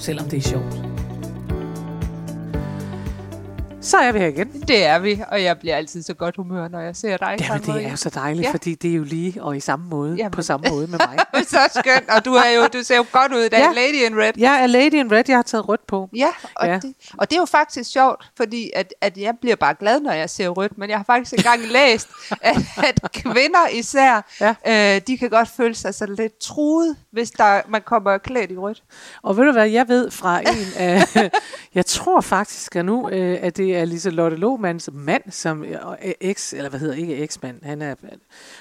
selvom det er sjovt. Så er vi her igen. Det er vi, og jeg bliver altid så godt humør, når jeg ser dig. Jamen, det er jo så dejligt, ja. fordi det er jo lige og i samme måde, Jamen. på samme måde med mig. så skønt, og du, er jo, du ser jo godt ud i dag, Ja. Lady in Red. Jeg er Lady in Red, jeg har taget rødt på. Ja, og, Ja. Det, og det er jo faktisk sjovt, fordi at, at jeg bliver bare glad, når jeg ser rødt, men jeg har faktisk engang læst, at, at kvinder især, Ja. øh, de kan godt føle sig sådan lidt truet, hvis der, man kommer klædt i rødt. Og ved du hvad, jeg ved fra en af, jeg tror faktisk at nu, øh, at det er Lise Lotte Lohmanns mand, som er eks, eller hvad hedder ikke eksmand, han er,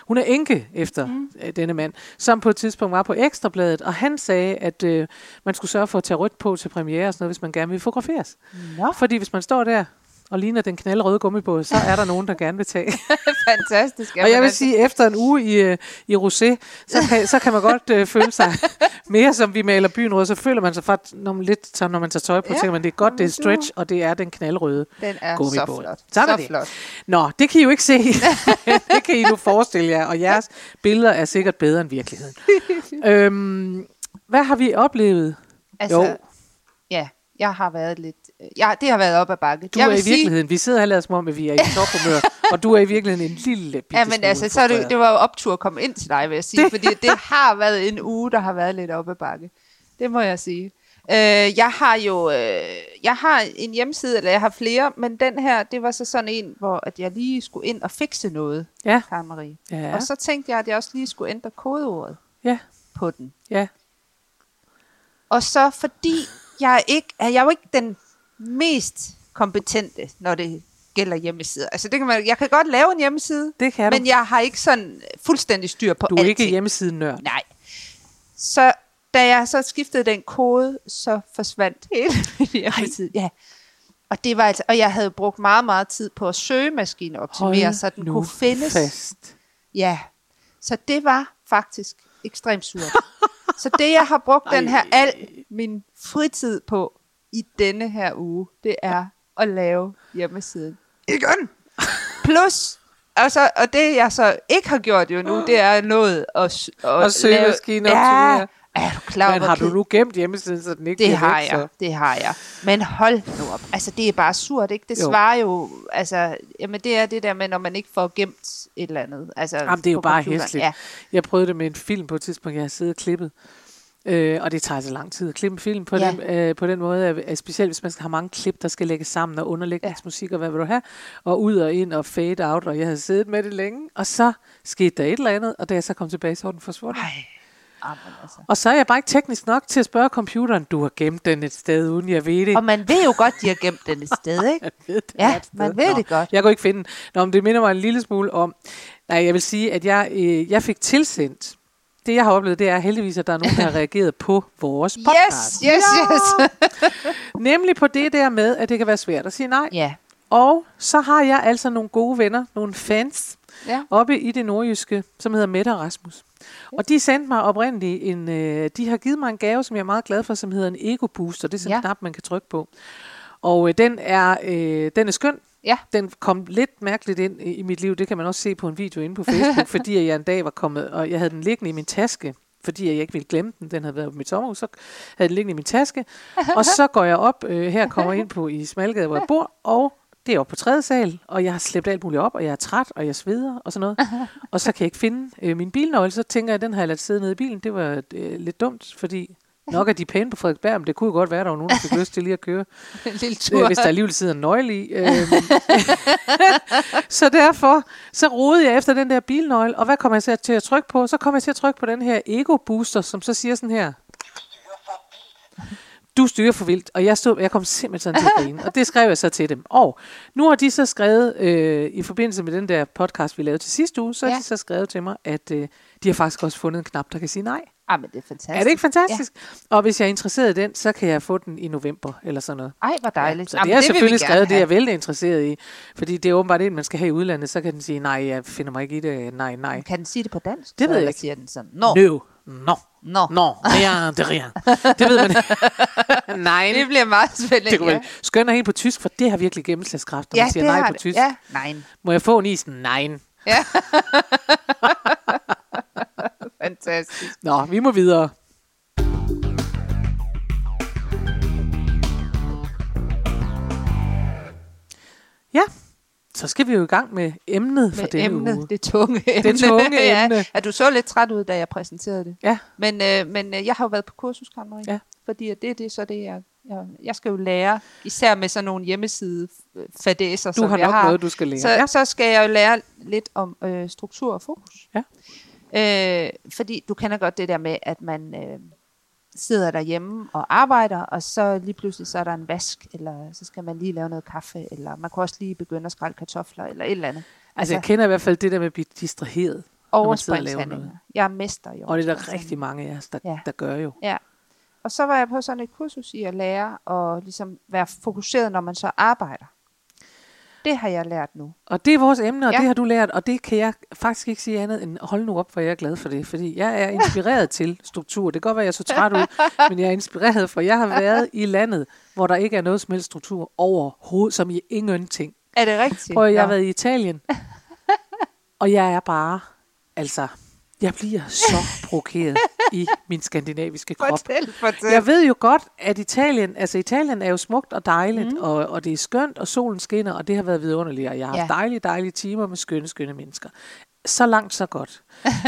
hun er enke efter mm. denne mand, som på et tidspunkt var på Ekstrabladet, og han sagde, at øh, man skulle sørge for at tage rødt på til premiere og sådan noget, hvis man gerne vil fotograferes. Nå, Fordi hvis man står der og ligner den knaldrøde gummibåd, så er der nogen, der gerne vil tage. fantastisk. og jeg vil sige, at efter en uge i, øh, i rosé, så kan, så kan man godt øh, føle sig mere som vi maler byen rød. Så føler man sig faktisk når man lidt, så når man tager tøj på, ja, tænker man, det er godt, det er du- stretch, og det er den knaldrøde. Den er så flot. Er så det. flot. Nå, det kan I jo ikke se. det kan I nu forestille jer, og jeres billeder er sikkert bedre end virkeligheden. øhm, hvad har vi oplevet? Altså, Jo. ja, jeg har været lidt... Ja, det har været op ad bakke. Du jeg er i virkeligheden, vi sidder her og lader som om, at vi er i tophumør, og du er i virkeligheden en lille bitte Ja, men altså, så er det, det var jo optur at komme ind til dig, vil jeg sige. Det. Fordi det har været en uge, der har været lidt op ad bakke. Det må jeg sige. Øh, jeg har jo øh, jeg har en hjemmeside, eller jeg har flere, men den her, det var så sådan en, hvor at jeg lige skulle ind og fikse noget, Ja. Karen Marie. Ja. Og så tænkte jeg, at jeg også lige skulle ændre kodeordet Ja, på den. ja. Og så fordi jeg ikke, er jeg er jo ikke den mest kompetente, når det gælder hjemmesider. Altså det kan man, jeg kan godt lave en hjemmeside, Det kan du. men jeg har ikke sådan fuldstændig styr på Du er alting. ikke hjemmesiden-nørd. Nej. Så da jeg så skiftede den kode, så forsvandt hele min hjemmeside. Ja. Og det var altså, og jeg havde brugt meget, meget tid på at søge maskineoptimere, så den nu kunne findes. fast. Ja. Så det var faktisk ekstremt surt. så det, jeg har brugt den her al min fritid på i denne her uge, det er at lave hjemmesiden igen. Plus, altså, og det jeg så ikke har gjort jo nu, det er noget at, at Og søgemaskineoptimere. Ja, er du klar, Men har du nu gemt hjemmesiden, så den ikke det har væk, jeg, så? det har jeg. Men hold nu op. Altså, det er bare surt, ikke? Det Jo. svarer jo, altså, jamen det er det der med, når man ikke får gemt et eller andet. Altså, Jamen, det er jo bare hæsligt. Ja. Jeg prøvede det med en film på et tidspunkt, jeg har siddet og klippet. Øh, og det tager så lang tid at klippe film på, Ja. den, øh, på den måde, at, at specielt hvis man skal have mange klip, der skal lægges sammen og underlægningsmusik og hvad vil du have, og ud og ind og fade out, og jeg havde siddet med det længe, og så skete der et eller andet, og da jeg så kom tilbage, så var den forsvundet. Ej, Jamen, altså. Og så er jeg bare ikke teknisk nok til at spørge computeren, du har gemt den et sted, uden jeg ved det. Og man ved jo godt, de har gemt den et sted, ikke? Jeg ved det Ja, sted. man ved Nå, det godt. Jeg kunne ikke finde den. Nå, men det minder mig en lille smule om... Nej, jeg vil sige, at jeg, øh, jeg fik tilsendt... Det, jeg har oplevet, det er heldigvis, at der er nogen, der har reageret på vores podcast. Yes, yes, yes. Nemlig på det der med, at det kan være svært at sige nej. Ja. Og så har jeg altså nogle gode venner, nogle fans, Ja. oppe i det nordjyske, som hedder Mette og Rasmus. Og de sendte mig oprindeligt en, øh, de har givet mig en gave, som jeg er meget glad for, som hedder en Ego Booster. Det er sådan en Ja. knap, man kan trykke på. Og øh, den, er, øh, den er skøn. Ja. Den kom lidt mærkeligt ind i, i mit liv. Det kan man også se på en video inde på Facebook, fordi jeg en dag var kommet, og jeg havde den liggende i min taske, fordi jeg ikke ville glemme den. Den havde været på mit sommerhus, så havde den liggende i min taske. Og så går jeg op, øh, her kommer jeg ind på i Smalgade, hvor jeg bor, og det er oppe på tredje sal, og jeg har slæbt alt muligt op, og jeg er træt, og jeg sveder og sådan noget. og så kan jeg ikke finde øh, min bilnøgle, så tænker jeg, at den har jeg ladt sidde nede i bilen. Det var øh, lidt dumt, fordi nok er de pæne på Frederiksberg, men det kunne jo godt være, at der var nogen, der fik lyst til lige at køre En lille øh, tur. hvis der alligevel sidder en nøgle i. Øh, så derfor, så rodede jeg efter den der bilnøgle, og hvad kommer jeg så til at trykke på? Så kommer jeg til at trykke på den her Ego Booster, som så siger sådan her. Du styrer for vildt, og jeg, stod, jeg kom simpelthen til at grine, og det skrev jeg så til dem. Og nu har de så skrevet, øh, i forbindelse med den der podcast, vi lavede til sidste uge, så har Ja. de så skrevet til mig, at øh, de har faktisk også fundet en knap, der kan sige nej. Ah, men det er fantastisk. Er det ikke fantastisk? Ja. Og hvis jeg er interesseret i den, så kan jeg få den i november eller sådan noget. Ej, hvor dejligt. Så Jamen, det er vil vi selvfølgelig skrevet, det er have. jeg vældig interesseret i. Fordi det er åbenbart det, man skal have i udlandet. Så kan den sige, nej, jeg finder mig ikke i det. Nej, nej. Kan den sige det på dansk? Det så, ved jeg ikke. siger den sådan? Nå, No. No. nå. No. Rien de rien. Det ved man nej. Det bliver meget spændende. Det kunne ja. ja. skønne helt på tysk, for det har virkelig gennemslagskraft, når ja, man siger det nej på det. tysk. Ja, nej. Må jeg få en is? Nej. Ja. Fantastisk. Nå, vi må videre. Ja, så skal vi jo i gang med emnet for Med denne emnet, uge. det tunge emne. tunge ja, emne. at du så lidt træt ud, da jeg præsenterede det. Ja, Men, øh, men øh, jeg har jo været på kursus, Karen Marie. Ja. Fordi at det, det er så det, jeg, jeg, jeg skal jo lære, især med sådan nogle hjemmeside fadæser, du som har jeg har. noget, du skal lære. så, ja. så skal jeg jo lære lidt om øh, struktur og fokus. Ja. Øh, fordi du kender godt det der med, at man øh, sidder derhjemme og arbejder, og så lige pludselig så er der en vask, eller så skal man lige lave noget kaffe, eller man kan også lige begynde at skrælle kartofler, eller et eller andet. Altså, jeg kender i hvert fald det der med at blive distraheret. når man sidder og laver noget. Jeg er mester i Og det er der rigtig mange af os, der, Ja. der gør jo. Ja. Og så var jeg på sådan et kursus i at lære og ligesom være fokuseret, når man så arbejder. Det har jeg lært nu. Og det er vores emne, og Ja. ja. det har du lært, og det kan jeg faktisk ikke sige andet end hold nu op, for jeg er glad for det. Fordi jeg er inspireret til struktur. Det kan godt være, at jeg er så træt ud, men jeg er inspireret, for jeg har været i landet, hvor der ikke er noget som helst struktur overhovedet, som i ingenting. Er det rigtigt? Prøv jeg har Nå. været i Italien, og jeg er bare, altså, jeg bliver så provokeret i min skandinaviske krop. Fortæl, fortæl. Jeg ved jo godt, at Italien, altså Italien er jo smukt og dejligt, mm. og, og det er skønt, og solen skinner, og det har været vidunderligt, og jeg har haft Ja. dejlige, dejlige timer med skønne, skønne mennesker. Så langt, så godt.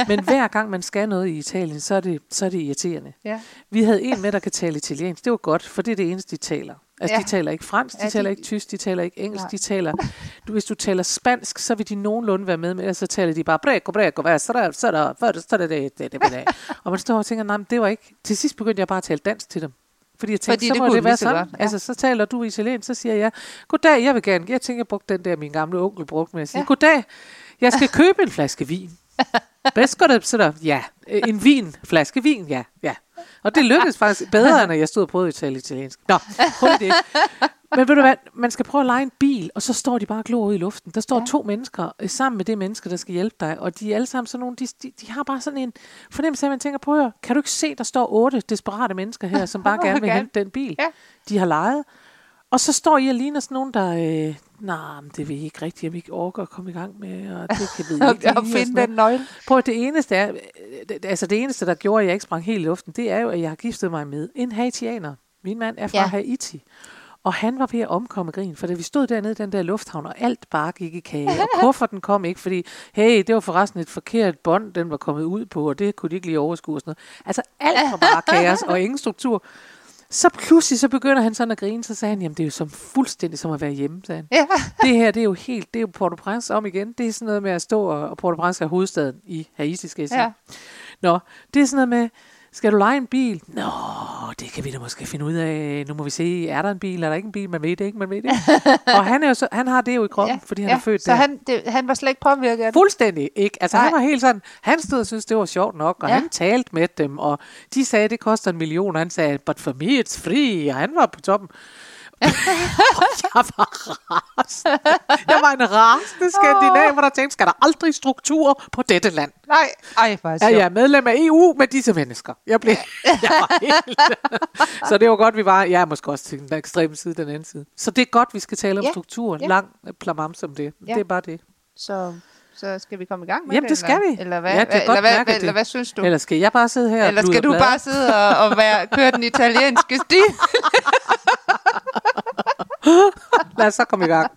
Men hver gang man skal noget i Italien, så er det, så er det irriterende. Ja. Vi havde en med, der kan tale italiensk. Det var godt, for det er det eneste, de taler. Altså, Ja. de taler ikke fransk, de Ja, de- taler ikke tysk, de taler ikke engelsk, Nej. de taler... Du, hvis du taler spansk, så vil de nogenlunde være med, men ellers så taler de bare breko, breko, hvad, så der, så der, der, så der, det, det, det, det. Og man står og tænker, nej, men det var ikke... Til sidst begyndte jeg bare at tale dansk til dem. Fordi jeg tænkte, Fordi så det må det være sådan. godt, ja. Altså, så taler du italiensk, så siger jeg, goddag, jeg vil gerne... Jeg tænker, jeg brugte den der, min gamle onkel brugte med at sige, ja. goddag, jeg skal købe en flaske vin. Der, ja, øh, en vin, flaske vin, ja, ja. Og det lykkedes faktisk bedre, end at jeg stod og prøvede at tale italiensk. Nå, prøv det. Men ved du hvad, man skal prøve at lege en bil, og så står de bare og glor i luften. Der står Ja. to mennesker øh, sammen med det menneske, der skal hjælpe dig, og de er alle sammen sådan nogle, de, de, de har bare sådan en fornemmelse af, at man tænker, prøv at høre, kan du ikke se, der står otte desperate mennesker her, som bare gerne vil hente den bil, Ja. de har lejet. Og så står I og ligner sådan nogen, der, øh, nej, men det vil I ikke rigtigt, jeg vil ikke orke at komme i gang med, og det kan vi ikke. Og, og og finde den nøgle. Prøv at det eneste er, øh, det- altså det eneste, der gjorde, at jeg ikke sprang helt i luften, det er jo, at jeg har giftet mig med en haitianer. Min mand er fra Ja. Haiti. Og han var ved at omkomme grin, for da vi stod dernede i den der lufthavn, og alt bare gik i kage, og kufferten kom ikke, fordi, hey, det var forresten et forkert bånd, den var kommet ud på, og det kunne de ikke lige overskue og sådan noget. Altså alt var bare kaos, og ingen struktur. Så pludselig så begynder han sådan at grine, så sagde han, jamen det er jo som fuldstændig som at være hjemme, sagde han. Ja. Det her, det er jo helt, det er jo Port-au-Prince om igen. Det er sådan noget med at stå, og og Port-au-Prince er hovedstaden i Haiti, skal jeg sige. Ja. Nå, det er sådan noget med, skal du lege en bil? Nå, det kan vi da måske finde ud af. Nu må vi se, er der en bil, er der ikke en bil? Man ved det ikke, man ved det og han, er jo så, han har det jo i kroppen, ja, fordi han ja. er født Så der. han, det, han var slet ikke påvirket af det. Fuldstændig ikke. Altså Nej. han var helt sådan, han stod og syntes, det var sjovt nok, og ja. han talte med dem, og de sagde, det koster en million, og han sagde, but for me it's free, og han var på toppen. jeg var rasende. Jeg var en rasende skandinaver, der tænkte, skal der aldrig struktur på dette land? Nej, ej, hvor er jeg er medlem af EU med disse mennesker. Jeg blev, jeg var helt, så det var godt, vi var, jeg er måske også til den ekstreme side, den anden side. Så det er godt, vi skal tale om Ja, struktur, ja. lang plamam som det. Ja. Det er bare det. Så, så skal vi komme i gang med Jamen, det? det skal eller, vi. Eller hvad, Ja, det er eller, hvad, mærket, eller hvad synes du? Eller skal jeg bare sidde her Eller og skal du bare sidde og, og være, køre den italienske stil? Lad os så komme i gang.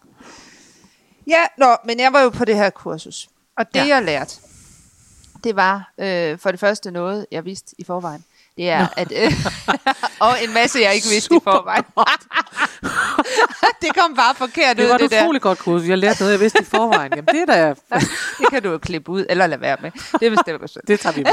Ja, nå, men jeg var jo på det her kursus. Og det, ja. Jeg lærte, det var øh, for det første noget, jeg vidste i forvejen. Det er, at... Øh, og en masse, jeg ikke vidste i forvejen. det kom bare forkert Det ud, var det et der. utroligt godt kursus. Jeg lærte noget, jeg vidste i forvejen. Jamen, det er da, Det kan du jo klippe ud, eller lade være med. Det bestemmer du selv. det tager vi med.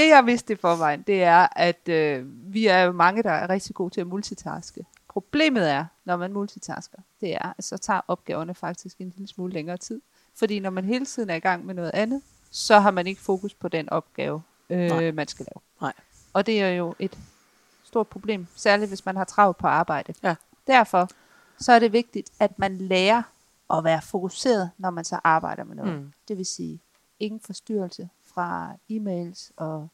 Det, jeg vidste i forvejen, det er, at øh, vi er jo mange, der er rigtig gode til at multitaske. Problemet er, når man multitasker, det er, at så tager opgaverne faktisk en lille smule længere tid. Fordi når man hele tiden er i gang med noget andet, så har man ikke fokus på den opgave, Nej. øh, man skal lave. Nej. Og det er jo et stort problem, særligt hvis man har travlt på arbejde. Ja. Derfor så er det vigtigt, at man lærer at være fokuseret, når man så arbejder med noget. Mm. Det vil sige, ingen forstyrrelse fra e-mails og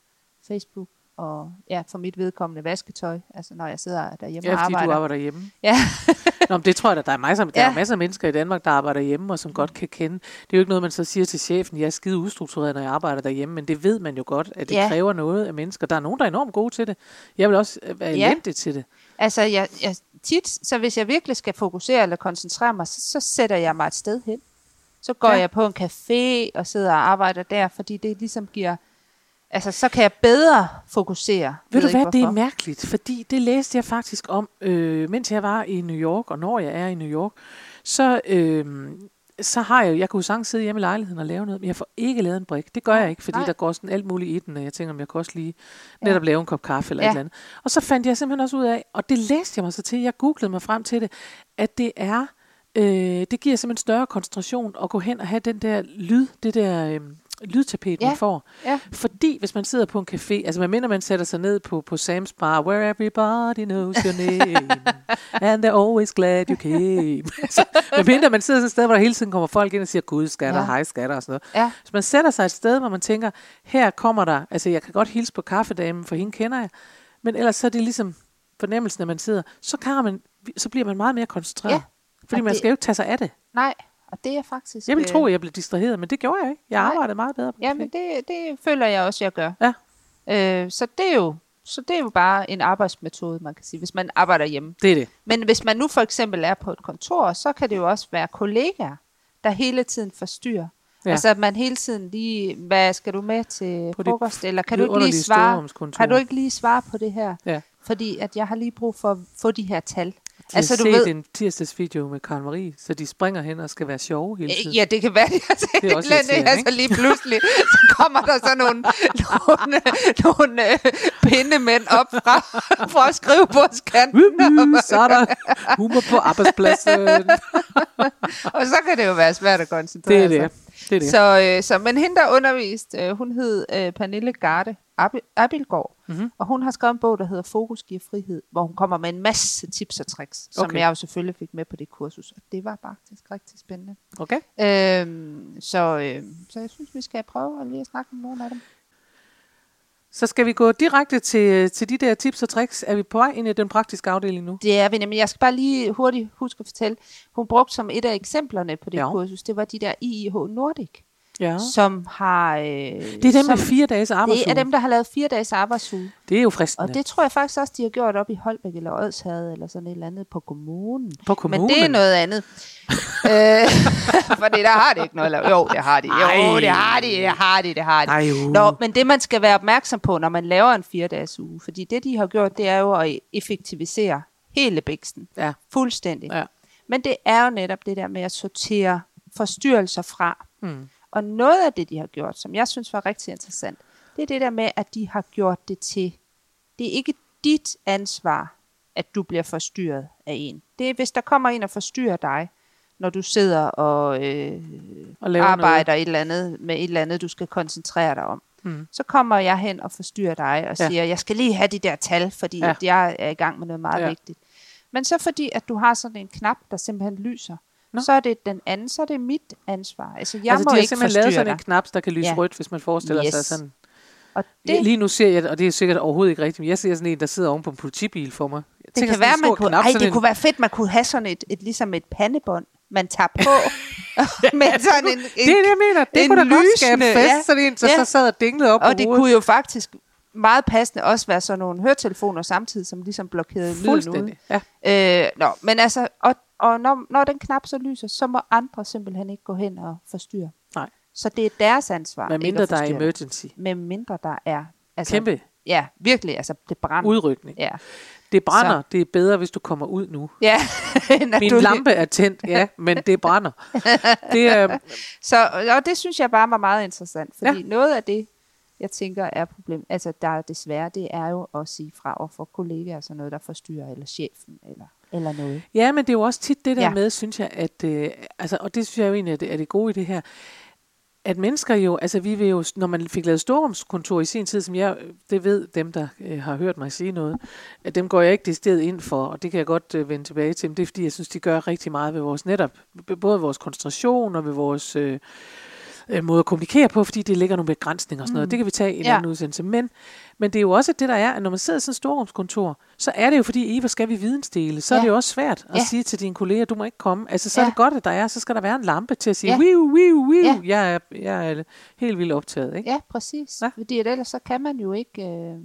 Facebook og ja, for mit vedkommende vasketøj, altså når jeg sidder derhjemme Ja, og fordi arbejder. du arbejder hjemme. Ja. Nå, men det tror jeg, at der er masser, der Ja. er masser af mennesker i Danmark, der arbejder hjemme, og som godt kan kende. Det er jo ikke noget, man så siger til chefen, jeg er skide ustruktureret, når jeg arbejder derhjemme, men det ved man jo godt, at det Ja. kræver noget af mennesker. Der er nogen, der er enormt gode til det. Jeg vil også øh, være Ja. elendig til det. Altså, jeg, jeg, tit, så hvis jeg virkelig skal fokusere eller koncentrere mig, så, så sætter jeg mig et sted hen. Så går Ja. ja. jeg på en café og sidder og arbejder der, fordi det ligesom giver... Altså, så kan jeg bedre fokusere. Ved du hvad, det er hvorfor. mærkeligt, fordi det læste jeg faktisk om, øh, mens jeg var i New York, og når jeg er i New York, så, øh, så har jeg, jeg kunne sagtens sidde hjemme i lejligheden og lave noget, men jeg får ikke lavet en brik. Det gør jeg ikke, fordi Nej. der går sådan alt muligt i den, og jeg tænker, om jeg kan også lige netop lave en kop kaffe eller ja. Ja. et eller andet. Og så fandt jeg simpelthen også ud af, og det læste jeg mig så til, jeg googlede mig frem til det, at det er, øh, det giver simpelthen større koncentration at gå hen og have den der lyd, det der øh, lydtapet, man Ja. får. Ja. Fordi hvis man sidder på en café, altså man minder, man sætter sig ned på, på Sam's Bar, where everybody knows your name, and they're always glad you came. altså, medmindre man sidder sådan et sted, hvor der hele tiden kommer folk ind og siger, gud skatter, Ja. hej skatter og sådan noget. Ja. Hvis man sætter sig et sted, hvor man tænker, her kommer der, altså jeg kan godt hilse på kaffedamen, for hende kender jeg, men ellers så er det ligesom fornemmelsen, at man sidder, så, kan man, så bliver man meget mere koncentreret. Ja. Fordi Og man det- skal jo ikke tage sig af det. Nej, og det er faktisk... Jeg ville øh, tro, at jeg blev distraheret, men det gjorde jeg ikke. Jeg Nej. arbejdede meget bedre på Ja, café. men det, det føler jeg også, jeg gør. Ja. Øh, så, det er jo, så det er jo bare en arbejdsmetode, man kan sige, hvis man arbejder hjemme. Det er det. Men hvis man nu for eksempel er på et kontor, så kan det jo også være kollegaer, der hele tiden forstyrrer. Ja. Altså at man hele tiden lige, hvad skal du med til På frokost, eller kan du ikke lige svare, kan du ikke lige svare på det her? Ja. Fordi at jeg har lige brug for at få de her tal. De altså, har du set ved, en tirsdagsvideo med Karen Marie, så de springer hen og skal være sjove hele tiden. Ja, det kan være, det er, Det er det også er irriterende, altså lige pludselig, så kommer der så nogle, nogle, nogle øh, pindemænd op fra, fra skrivebordskanten, Woo, så er der humor på arbejdspladsen. og så kan det jo være svært at koncentrere Det er det. sig. Det, er det. Så, øh, så, men hende, der underviste, øh, hun hed øh, Pernille Garde Ab- Abilgaard, Mhm. mm-hmm. og hun har skrevet en bog, der hedder Fokus giver frihed, hvor hun kommer med en masse tips og tricks, som Okay. jeg jo selvfølgelig fik med på det kursus, og det var faktisk rigtig spændende. Okay. Øhm, så, øh, så jeg synes, vi skal prøve at lige snakke om nogle af dem. Så skal vi gå direkte til, til de der tips og tricks. Er vi på vej ind i den praktiske afdeling nu? Det er vi nemlig. Jeg skal bare lige hurtigt huske at fortælle. Hun brugte som et af eksemplerne på det Ja. kursus, det var de der IIH Nordic, Ja. som har... Øh, Det er dem som, med fire dages arbejdsuge. Det er dem, der har lavet fire dages arbejdsuge. det er jo fristende. Og det tror jeg faktisk også, de har gjort op i Holbæk eller Odsherred eller sådan et eller andet på kommunen. på kommunen. Men det er noget andet. øh, fordi der har det ikke noget. Jo, det har de. Jo, Ej. det har de. Det har de. Det har de. Ej, jo. Nå, men det man skal være opmærksom på, når man laver en fire-dages uge, fordi det de har gjort, det er jo at effektivisere hele bæksten. Ja. Fuldstændig. Ja. Men det er jo netop det der med at sortere forstyrrelser fra. Mm. Og noget af det, de har gjort, som jeg synes var rigtig interessant, det er det der med, at de har gjort det til, det er ikke dit ansvar, at du bliver forstyrret af en. Det er, hvis der kommer en og forstyrrer dig, når du sidder og, øh, Og laver arbejder et eller andet, med et eller andet, du skal koncentrere dig om. Mm. Så kommer jeg hen og forstyrrer dig og Ja. siger, jeg skal lige have de der tal, fordi Ja. jeg er i gang med noget meget ja. vigtigt. Men så fordi, at du har sådan en knap, der simpelthen lyser, Nå. så er det den anden, så er det mit ansvar. Altså, jeg altså, må de har ikke simpelthen lavet sådan dig. en knap, der kan lyse Ja. rødt, hvis man forestiller sig Yes. sådan. Og Det. Lige nu ser jeg, og det er sikkert overhovedet ikke rigtigt, men jeg ser sådan en, der sidder oven på en politibil for mig. Jeg det kan være, man kunne, knap, ej, det en- kunne være fedt, man kunne have sådan et, et ligesom et pandebånd, man tager på. med sådan en, en, Det er det, jeg mener. Det en kunne da godt skabe lysende- fest, ja. sådan en, så, Ja. så sad og dinglede op på Og det hovedet. kunne jo faktisk meget passende også være sådan nogle høretelefoner samtidig, som ligesom blokerede lyden. Fuldstændig. Ja. Øh, nå, men altså, og, og når, når den knap så lyser, så må andre simpelthen ikke gå hen og forstyrre. Nej. Så det er deres ansvar. Med mindre der er emergency. Med mindre der er... Altså, Kæmpe Ja, virkelig, altså det brænder. udrykning. Ja. Det brænder. Så. Det er bedre, hvis du kommer ud nu. ja. Min du- lampe er tændt, ja, men det brænder. Det er, Så, og det synes jeg bare var meget interessant, fordi ja. noget af det, jeg tænker er problem, altså der er desværre, det er jo at sige fra over for kollegaer, sådan noget, der forstyrrer, eller chefen, eller, eller noget. ja, men det er jo også tit det der ja. Med, synes jeg, at, øh, altså, og det synes jeg jo egentlig er det, er det gode i det her, at mennesker jo, altså vi vil jo, når man fik lavet storrumskontor i sin tid, som jeg, det ved dem, der øh, har hørt mig sige noget, at dem går jeg ikke sted ind for, og det kan jeg godt øh, vende tilbage til, men det er fordi, jeg synes, de gør rigtig meget ved vores netop, både vores koncentration og ved vores øh, øh, måde at kommunikere på, fordi det ligger nogle begrænsninger og sådan noget. Mm. Det kan vi tage i en Ja. anden udsendelse. Men, men det er jo også det, der er, at når man sidder i sådan et storrumskontor, så er det jo fordi, Eva, skal vi vidensdele, så ja. er det jo også svært at Ja. sige til dine kolleger, du må ikke komme. Altså, så er Ja. det godt, at der er, så skal der være en lampe til at sige, Ja. wiu, wiu, wiu. Ja. Jeg, er, jeg er helt vildt optaget, ikke? Ja, præcis. Ja. Fordi ellers så kan man jo ikke... Øh,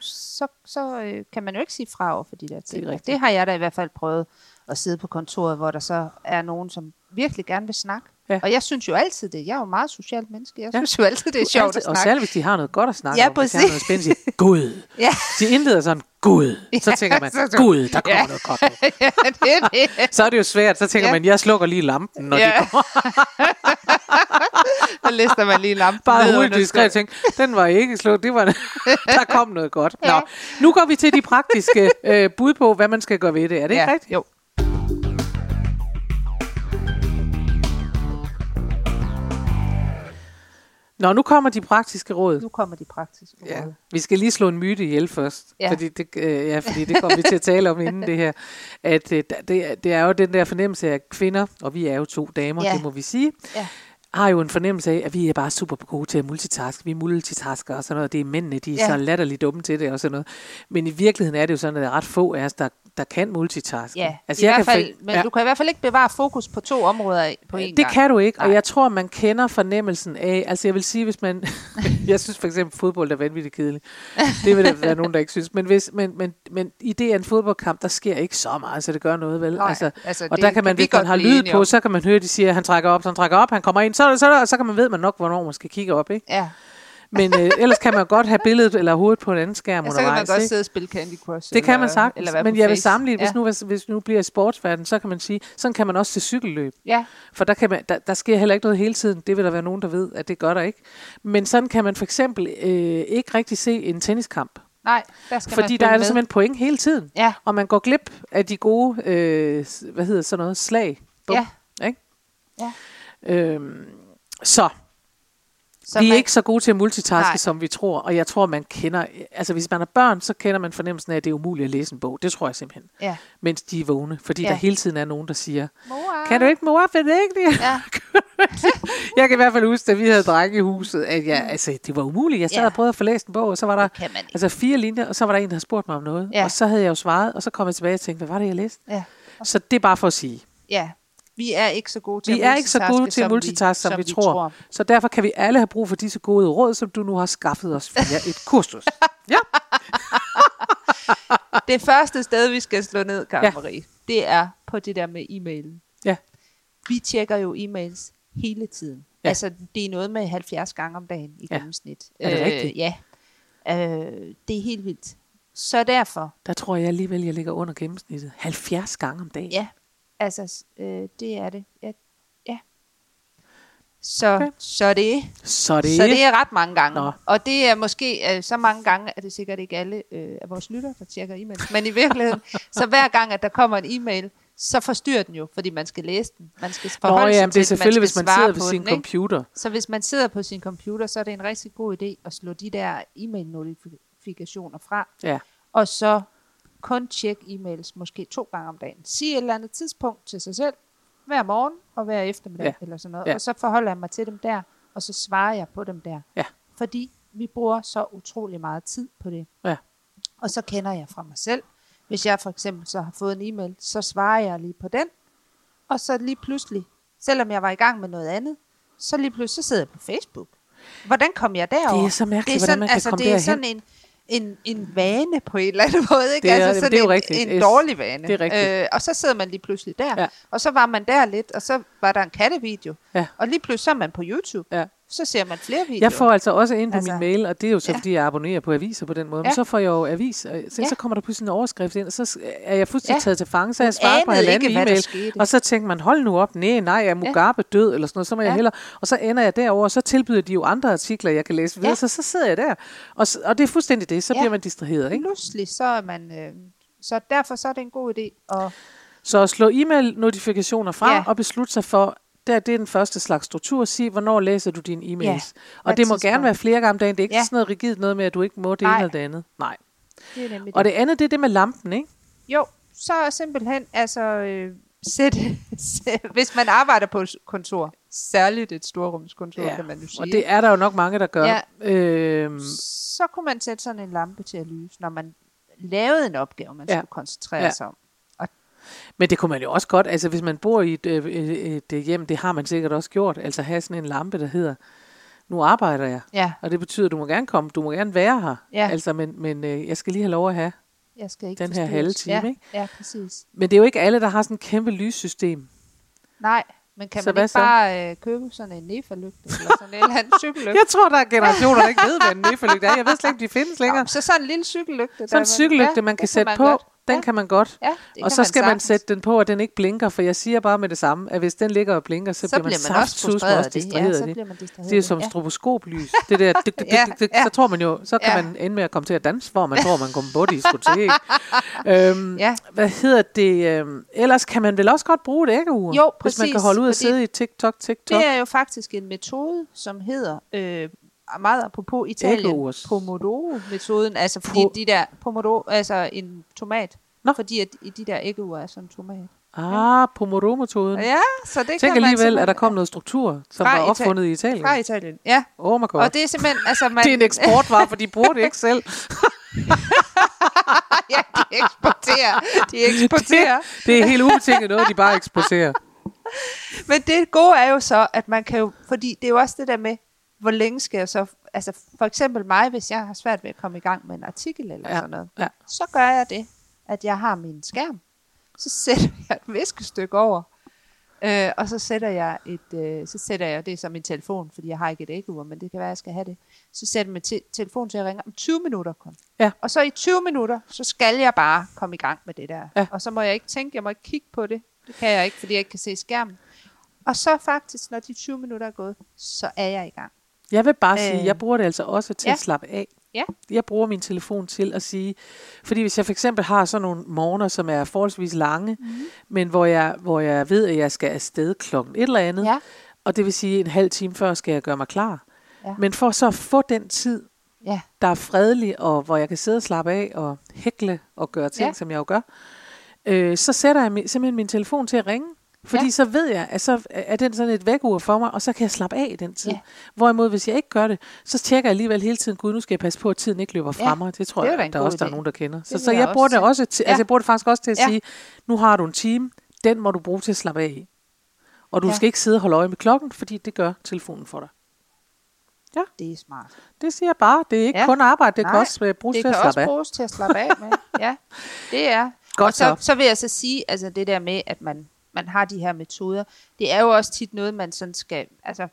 så så øh, kan man jo ikke sige fra over for de der ting. rigtigt. det har jeg da i hvert fald prøvet at sidde på kontoret, hvor der så er nogen, som virkelig gerne vil snakke. Ja. Og jeg synes jo altid det. Jeg er jo meget socialt menneske. Jeg Ja. synes jo altid, det er sjovt at Altid, og snakke. særligt, hvis de har noget godt at snakke Ja, om. Hvis de har præcis. noget spændende, siger, Gud. Ja. De indleder sådan, Gud. Så tænker man, Gud, der kommer Ja. noget godt. nu. ja, det er det. Så er det jo svært. Så tænker Ja. man, jeg slukker lige lampen, når de Ja. kommer. Så lister man lige lampen Bare under diskret tænke, den var ikke slået, det var, der kom noget godt. Nå, Ja. nu går vi til de praktiske øh, bud på, hvad man skal gøre ved det. Er det ikke ja. rigtigt? Jo. Nå, nu kommer de praktiske råd. Nu kommer de praktiske Ja. råd. Vi skal lige slå en myte ihjel først, ja. Ja. fordi, det, øh, ja, fordi det kommer vi til at tale om inden det her. At øh, det, det er jo den der fornemmelse af kvinder, og vi er jo to damer, Ja. det må vi sige, Ja. har jo en fornemmelse af, at vi er bare super gode til at multitaske. Vi er multitasker og sådan noget. Det er mændene, de er Ja. så latterligt dumme til det og sådan noget. Men i virkeligheden er det jo sådan, at der er ret få af os, der, der kan multitaske. Ja, altså, i hvert kan fald, for- men ja. du kan i hvert fald ikke bevare fokus på to områder på én det gang. kan du ikke, og Nej. jeg tror, man kender fornemmelsen af, altså jeg vil sige, hvis man, jeg synes for eksempel, fodbold er vanvittigt kedeligt. Det vil der være nogen, der ikke synes. Men, hvis, men, men, men i det af en fodboldkamp, der sker ikke så meget, så det gør noget, vel? Nej, altså, altså, og det der kan man, kan vi hvis man har lyd på, så kan man høre, de siger, at han trækker op, så han trækker op, han kommer ind, så, så, så kan man ved man nok, hvornår man skal kigge op, ikke? Ja, Men øh, ellers kan man godt have billedet eller hovedet på en anden skærm ja så kan man godt ikke? sidde og spille Candy Crush. Det kan eller, man sagtens, eller men jeg vil sammenligne, hvis, ja. nu, hvis, hvis nu bliver i sportsverden, så kan man sige, sådan kan man også til cykelløb. Ja, For der, kan man, der, der sker heller ikke noget hele tiden. Det vil der være nogen, der ved, at det gør der ikke. Men sådan kan man for eksempel øh, ikke rigtig se en tenniskamp. nej, der skal Fordi man der er der simpelthen point hele tiden. Ja, Og man går glip af de gode, øh, hvad hedder sådan noget, slag. Bum, ja. Ikke? Ja. Øhm, så, Så vi er man, ikke så gode til at multitaske, Nej. som vi tror. Og jeg tror, man kender... Altså, hvis man er børn, så kender man fornemmelsen af, at det er umuligt at læse en bog. Det tror jeg simpelthen. Ja. Mens de er vågne. Fordi Ja. der hele tiden er nogen, der siger, Mor. kan du ikke, mor, for det ikke det? Ja, Jeg kan i hvert fald huske, da vi havde drenge i huset, at jeg, altså, det var umuligt. Jeg sad Ja. og prøvede at få læst en bog, og så var der altså, fire linjer, og så var der en, der havde spurgt mig om noget. Ja. Og så havde jeg jo svaret, og så kom jeg tilbage og tænkte, hvad var det, jeg læste? Ja. Så det er bare for at sige. ja. Vi er ikke så gode til Vi at er ikke så gode til at som multitaske, som, vi, tror. Så derfor kan vi alle have brug for disse gode råd, som du nu har skaffet os via et kursus. Ja, Det første sted, vi skal slå ned, Karen Ja. Marie, det er på det der med e-mailen. ja, Vi tjekker jo e-mails hele tiden. Ja. Altså, det er noget med 70 gange om dagen i Ja. gennemsnit. Er det rigtigt? Ja. Øh, det er helt vildt. Så derfor, der tror jeg alligevel, jeg ligger under gennemsnittet. 70 gange om dagen. ja, altså, øh, det er det. Ja. ja. Så, Okay. så, det, Så det, så det er ret mange gange. Nå. Og det er måske øh, så mange gange, at det sikkert ikke alle øh, af vores lytter, der tjekker e-mails. Men i virkeligheden, så hver gang, at der kommer en e-mail, så forstyrrer den jo, fordi man skal læse den. Man skal Nå, forholde sig det er til den, selvfølgelig, hvis skal man sidder på ved sin den, ikke? computer. Så hvis man sidder på sin computer, så er det en rigtig god idé at slå de der e-mail-notifikationer fra, Ja. og så kun tjekke e-mails måske to gange om dagen. Sig et eller andet tidspunkt til sig selv, hver morgen og hver eftermiddag, Ja. eller sådan noget. Ja. Og så forholder jeg mig til dem der, og så svarer jeg på dem der. Ja. Fordi vi bruger så utrolig meget tid på det. Ja. Og så kender jeg fra mig selv. Hvis jeg for eksempel så har fået en e-mail, så svarer jeg lige på den. Og så lige pludselig, selvom jeg var i gang med noget andet, så lige pludselig så sidder jeg på Facebook. Hvordan kom jeg derover? Det er så mærkeligt, det er hvordan sådan, man kan altså, komme det er derhen. sådan en, en, en vane på en eller anden måde. Ikke? Det er- altså sådan det er jo en, rigtigt. en dårlig vane. Det er rigtigt. Øh, og så sidder man lige pludselig der. Ja. Og så var man der lidt, og så var der en kattevideo. Ja. Og lige pludselig så er man på YouTube. Ja. Så ser man flere videoer. Jeg får altså også ind på altså, min mail, og det er jo så, ja. fordi jeg abonnerer på aviser på den måde, men Ja. så får jeg jo avis, og så, Ja. så kommer der pludselig en overskrift ind, og så er jeg fuldstændig Ja. taget til fange, så jeg svarer på halvanden e-mail, og så tænker man, hold nu op, nej, nej, er Mugabe død, eller sådan noget, så må jeg Ja. hellere, og så ender jeg derover, og så tilbyder de jo andre artikler, jeg kan læse videre, Ja. så, så sidder jeg der, og, og det er fuldstændig det, så Ja. bliver man distraheret, ikke? Pludselig så er man... Øh, så derfor så er det en god idé. Og Så at slå e-mail-notifikationer fra, Ja. og beslutte sig for, Det er, det er den første slags struktur. Sig, hvornår læser du dine e-mails. Ja, og det må tidspunkt? gerne være flere gange om dagen. Det er ikke Ja. sådan noget rigidt noget med, at du ikke må det Nej. ene eller det andet. Nej. Det er nemlig Og det andet, det er det med lampen, ikke? Jo, så simpelthen, altså, øh, sæt, hvis man arbejder på et kontor, særligt et storrumskontor, ja. kan man jo sige. og det er der jo nok mange, der gør. Ja. Øhm, Så kunne man sætte sådan en lampe til at lyse, når man lavede en opgave, man ja. skulle koncentrere Ja. sig om. Men det kunne man jo også godt, altså hvis man bor i et, øh, et, et, et hjem, det har man sikkert også gjort, altså have sådan en lampe, der hedder, nu arbejder jeg. Ja, Og det betyder, at du må gerne komme, du må gerne være her. Ja. Altså, men, men øh, jeg skal lige have lov at have. jeg skal ikke Den her halve time, ja, ikke? Ja, præcis. Men det er jo ikke alle, der har sådan et kæmpe lyssystem. Nej, men kan Så man ikke bare øh, købe sådan en nefalygte, eller sådan en eller anden cykellygte? Jeg tror, der er generationer, der ikke ved, hvad en nefalygte er. Jeg ved slet ikke, om de findes længere. Nå, så sådan en lille cykellygte. Sådan en man- cykellygte, man det kan sætte man på, godt. Den ja. kan man godt. Ja, Og så skal man sagtens. sætte den på, at den ikke blinker, for jeg siger bare med det samme, at hvis den ligger og blinker, så, så bliver man også frustreret også af det. distraheret Ja, af så det. bliver man distraheret. Det er som ja. stroboskoplys. Det der, det, Ja, det, det, ja. så tror man jo, så kan Ja. man ende med at komme til at danse, hvor man tror, man kommer på diskotek. øhm, Ja. Hvad hedder det? Øhm, ellers kan man vel også godt bruge et æggeur, Jo, hvis man kan præcis, holde ud og sidde i TikTok, TikTok. Det er jo faktisk en metode, som hedder, øh, meget apropos Italien, Æggeurs. Pomodoro-metoden, altså fordi Po- de der, Pomodoro, altså en tomat, Nå. fordi at de der æggeur er sådan en tomat. Ah, Pomodoro-metoden. Ja, så det Tænk kan man alligevel, at der kom noget struktur, som var opfundet i Italien. Fra Italien, ja. Oh my god. Og det er simpelthen, altså man... det er en eksportvare, for de bruger det ikke selv. ja, de eksporterer. De eksporterer. Det, det er helt ubetinget noget, de bare eksporterer. Men det gode er jo så, at man kan jo, fordi det er jo også det der med, hvor længe skal jeg så, altså for eksempel mig, hvis jeg har svært ved at komme i gang med en artikel eller Ja, sådan noget, ja. så gør jeg det, at jeg har min skærm, så sætter jeg et viskestykke over, øh, og så sætter jeg et, øh, så sætter jeg det som min telefon, fordi jeg har ikke et æggeur, men det kan være, at jeg skal have det. Så sætter jeg min te- telefon til at ringe om 20 minutter kun. Ja. Og så i 20 minutter, så skal jeg bare komme i gang med det der. Ja. Og så må jeg ikke tænke, jeg må ikke kigge på det. Det kan jeg ikke, fordi jeg ikke kan se skærmen. Og så faktisk, når de 20 minutter er gået, så er jeg i gang. Jeg vil bare sige, Øh. jeg bruger det altså også til Ja. at slappe af. Ja. Jeg bruger min telefon til at sige, fordi hvis jeg for eksempel har sådan nogle morgener, som er forholdsvis lange, Mhm. mm. men hvor jeg, hvor jeg ved, at jeg skal afsted klokken et eller andet, Ja. og det vil sige en halv time før skal jeg gøre mig klar. Ja. Men for så at få den tid, Ja. der er fredelig, og hvor jeg kan sidde og slappe af og hækle og gøre ting, Ja. ja. som jeg jo gør, øh, så sætter jeg mi- simpelthen min telefon til at ringe. Fordi Ja. ja. så ved jeg, at så er den sådan et vækord for mig, og så kan jeg slappe af i den tid. Ja. Ja. Hvorimod, hvis jeg ikke gør det, så tjekker jeg alligevel hele tiden, gud, nu skal jeg passe på, at tiden ikke løber fra Ja, mig. Det tror det jeg, der også der er nogen, der kender. Så, vil så jeg jeg bruger også det også til, Ja. altså jeg bruger det faktisk også til at Ja. sige, nu har du en time, den må du bruge til at slappe af i. Og du Ja. skal ikke sidde og holde øje med klokken, fordi det gør telefonen for dig. Det er smart. Det siger jeg bare. Det er ikke Ja. ja. kun arbejde, det Nej, kan også øh, bruges det til at kan slappe også af. bruges til at slappe af med. Ja, det er. Godt og så, så. så vil jeg så sige, altså det der med, at man, man har de her metoder, det er jo også tit noget, man sådan skal, altså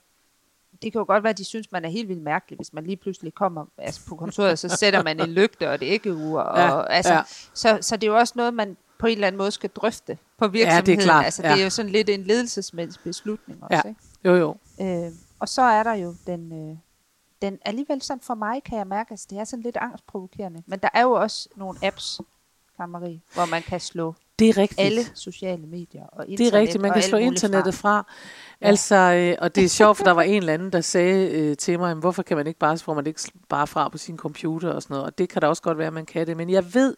det kan jo godt være, at de synes, man er helt vildt mærkelig, hvis man lige pludselig kommer altså på kontoret, så sætter man en lygte og et æggeur. Og, Ja, altså, ja. så, så det er jo også noget, man på en eller anden måde skal drøfte på virksomheden. klart, Altså, ja. det er jo sådan lidt en ledelsesmænds beslutning også. Ja. Ikke? Jo, jo. Øh, og så er der jo den, øh, den alligevel sådan for mig, kan jeg mærke, at det er sådan lidt angstprovokerende. Men der er jo også nogle apps, Marie, hvor man kan slå Det er rigtigt. alle sociale medier og internet Det er rigtigt, man kan slå internettet fra. fra. Altså, øh, og det er sjovt, for der var en eller anden, der sagde øh, til mig, "Jamen, hvorfor kan man ikke bare, får man det ikke bare fra på sin computer og sådan noget. Og det kan da også godt være, at man kan det. Men jeg ved,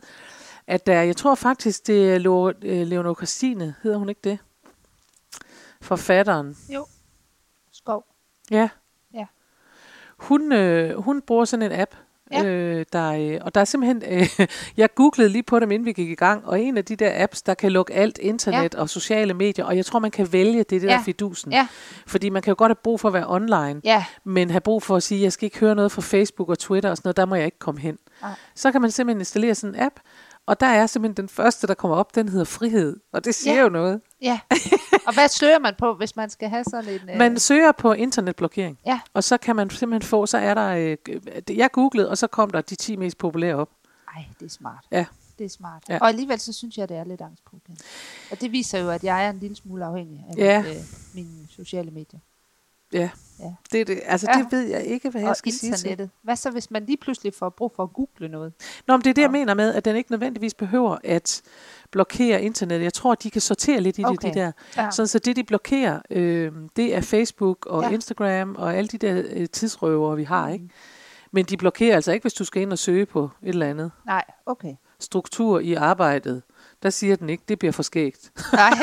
at der, jeg tror faktisk, det er Lo- øh, Leonor Christine, hedder hun ikke det? Forfatteren. Jo. Skov. Ja. Ja. Hun, øh, hun bruger sådan en app, Ja. øh, der, øh, og der er simpelthen, øh, jeg googlede lige på dem, inden vi gik i gang, og en af de der apps, der kan lukke alt internet ja. og sociale medier, og jeg tror, man kan vælge, det det Ja. der fidusen. Ja. Fordi man kan jo godt have brug for at være online, Ja. men have brug for at sige, jeg skal ikke høre noget fra Facebook og Twitter og sådan noget, der må jeg ikke komme hen. Nej. Så kan man simpelthen installere sådan en app, og der er simpelthen den første, der kommer op, den hedder frihed, og det siger Ja. jo noget. Ja. Og hvad søger man på, hvis man skal have sådan en... øh, Man søger på internetblokering, Ja. og så kan man simpelthen få, så er der, øh, jeg googlede, og så kom der de 10 mest populære op. Ej, det er smart. Ja. Det er smart. Ja. Og alligevel så synes jeg, det er lidt angstprovokerende. Og det viser jo, at jeg er en lille smule afhængig af Ja. mit, øh, mine sociale medier. Ja. Ja. Det, det, altså, Ja. det ved jeg ikke, hvad jeg Og skal sige til. internettet. Hvad så, hvis man lige pludselig får brug for at google noget? Nå, men det er det, jeg mener med, at den ikke nødvendigvis behøver at blokere internettet. Jeg tror, at de kan sortere lidt i det, Okay. de der. Ja. Sådan, så det, de blokerer, øh, det er Facebook og Ja. ja. Instagram og alle de der øh, tidsrøver, vi har. ikke. Men de blokerer altså ikke, hvis du skal ind og søge på et eller andet. Nej, okay. Struktur i arbejdet. Der siger den ikke, det bliver for skægt. Nej,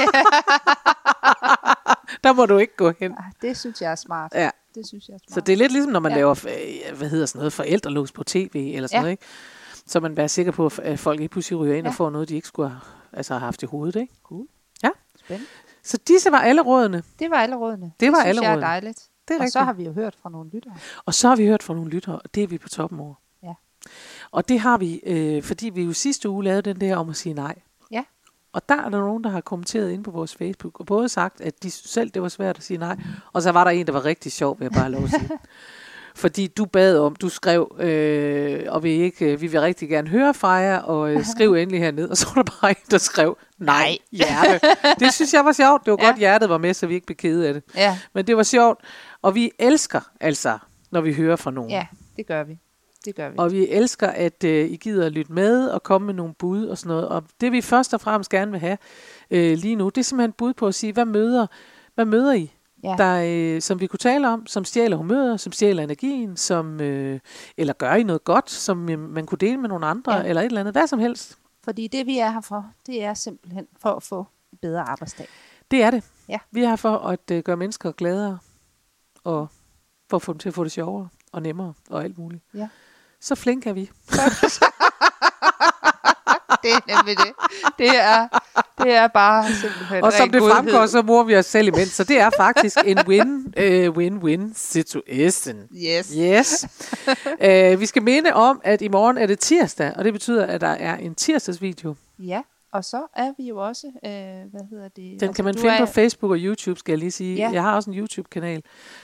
Der må du ikke gå hen. Ah, det synes jeg er smart. Ja. Det synes jeg er smart. Så det er lidt ligesom, når man Ja. ja. laver, øh, hvad hedder sådan noget, forældrelås på tv eller sådan Ja. noget, ikke? Så man være sikker på, at folk ikke pludselig ryger ind Ja. og får noget, de ikke skulle have, altså have haft i hovedet, ikke? Cool. Ja. Spændende. Så disse var alle rådene. Det var alle rådene. Det var synes alle jeg er rådene. dejligt. Det er og så rigtigt. har vi jo hørt fra nogle lyttere. Og så har vi hørt fra nogle lyttere, og det er vi på toppen over. Ja. Og det har vi, øh, fordi vi jo sidste uge lavede den der om at sige nej. Og der er der nogen, der har kommenteret ind på vores Facebook, og både sagt, at de selv, det var svært at sige nej, og så var der en, der var rigtig sjov, vil jeg bare lov at sige. Fordi du bad om, du skrev, øh, og vi, ikke, øh, vi vil rigtig gerne høre fra jer, og øh, skriv endelig herned. Og så var der bare en, der skrev, nej, hjerte. Det synes jeg var sjovt. Det var ja. godt, hjertet var med, så vi ikke blev kede af det. Ja, Men det var sjovt. Og vi elsker altså, når vi hører fra nogen. ja det gør vi. Det gør vi. Og vi elsker, at øh, I gider at lytte med og komme med nogle bud og sådan noget. Og det vi først og fremmest gerne vil have øh, lige nu, det er simpelthen bud på at sige, hvad møder, hvad møder I? ja. Der, øh, som vi kunne tale om, som stjæler humøret, som stjæler energien, som, øh, eller gør I noget godt, som øh, man kunne dele med nogle andre, ja. eller et eller andet, hvad som helst. Fordi det vi er her for, det er simpelthen for at få en bedre arbejdsdag. Det er det. Ja. Vi er her for at øh, gøre mennesker gladere, og for at få dem til at få det sjovere og nemmere og alt muligt. Ja. Så flink er vi. Det er nemlig det. Det er, det er bare simpelthen Og som det godhed. fremgår, så morer vi os selv imens. Så det er faktisk en win, øh, situation. Yes. Yes. uh, vi skal minde om, at i morgen er det tirsdag, og det betyder, at der er en tirsdagsvideo. Ja, og så er vi jo også, øh, hvad hedder det? Den kan man finde er, på Facebook og YouTube, skal jeg lige sige. Ja. Jeg har også en YouTube-kanal,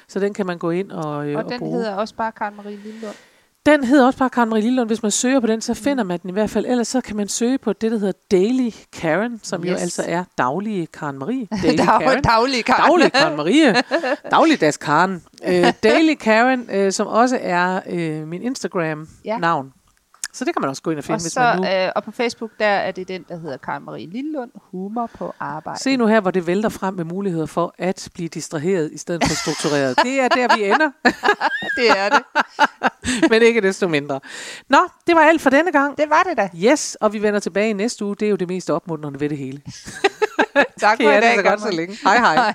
så den kan man gå ind og, øh, Og og den bruge. hedder også bare Karen Marie Lillund. Den hedder også bare Karen Marie Lillund. Hvis man søger på den, så finder man den i hvert fald. Ellers så kan man søge på det, der hedder Daily Karen, som yes. jo altså er daglige Karen Marie. Daily Dag, Karen. daglig Karen. Daglig Karen Marie. Dagligdags Karen. Uh, Daily Karen, uh, som også er uh, min Instagram-navn. Så det kan man også gå ind og finde, Og, hvis så, man nu... øh, og på Facebook, der er det den, der hedder Karen Marie Lillund, humor på arbejde. Se nu her, hvor det vælter frem med muligheder for at blive distraheret i stedet for struktureret. Det er der, vi ender, Det er det. men ikke desto mindre. Nå, det var alt for denne gang. Det var det da. Yes, og vi vender tilbage i næste uge. Det er jo det mest opmuntrende ved det hele. Tak for I have det dag, så godt så længe. Hej hej.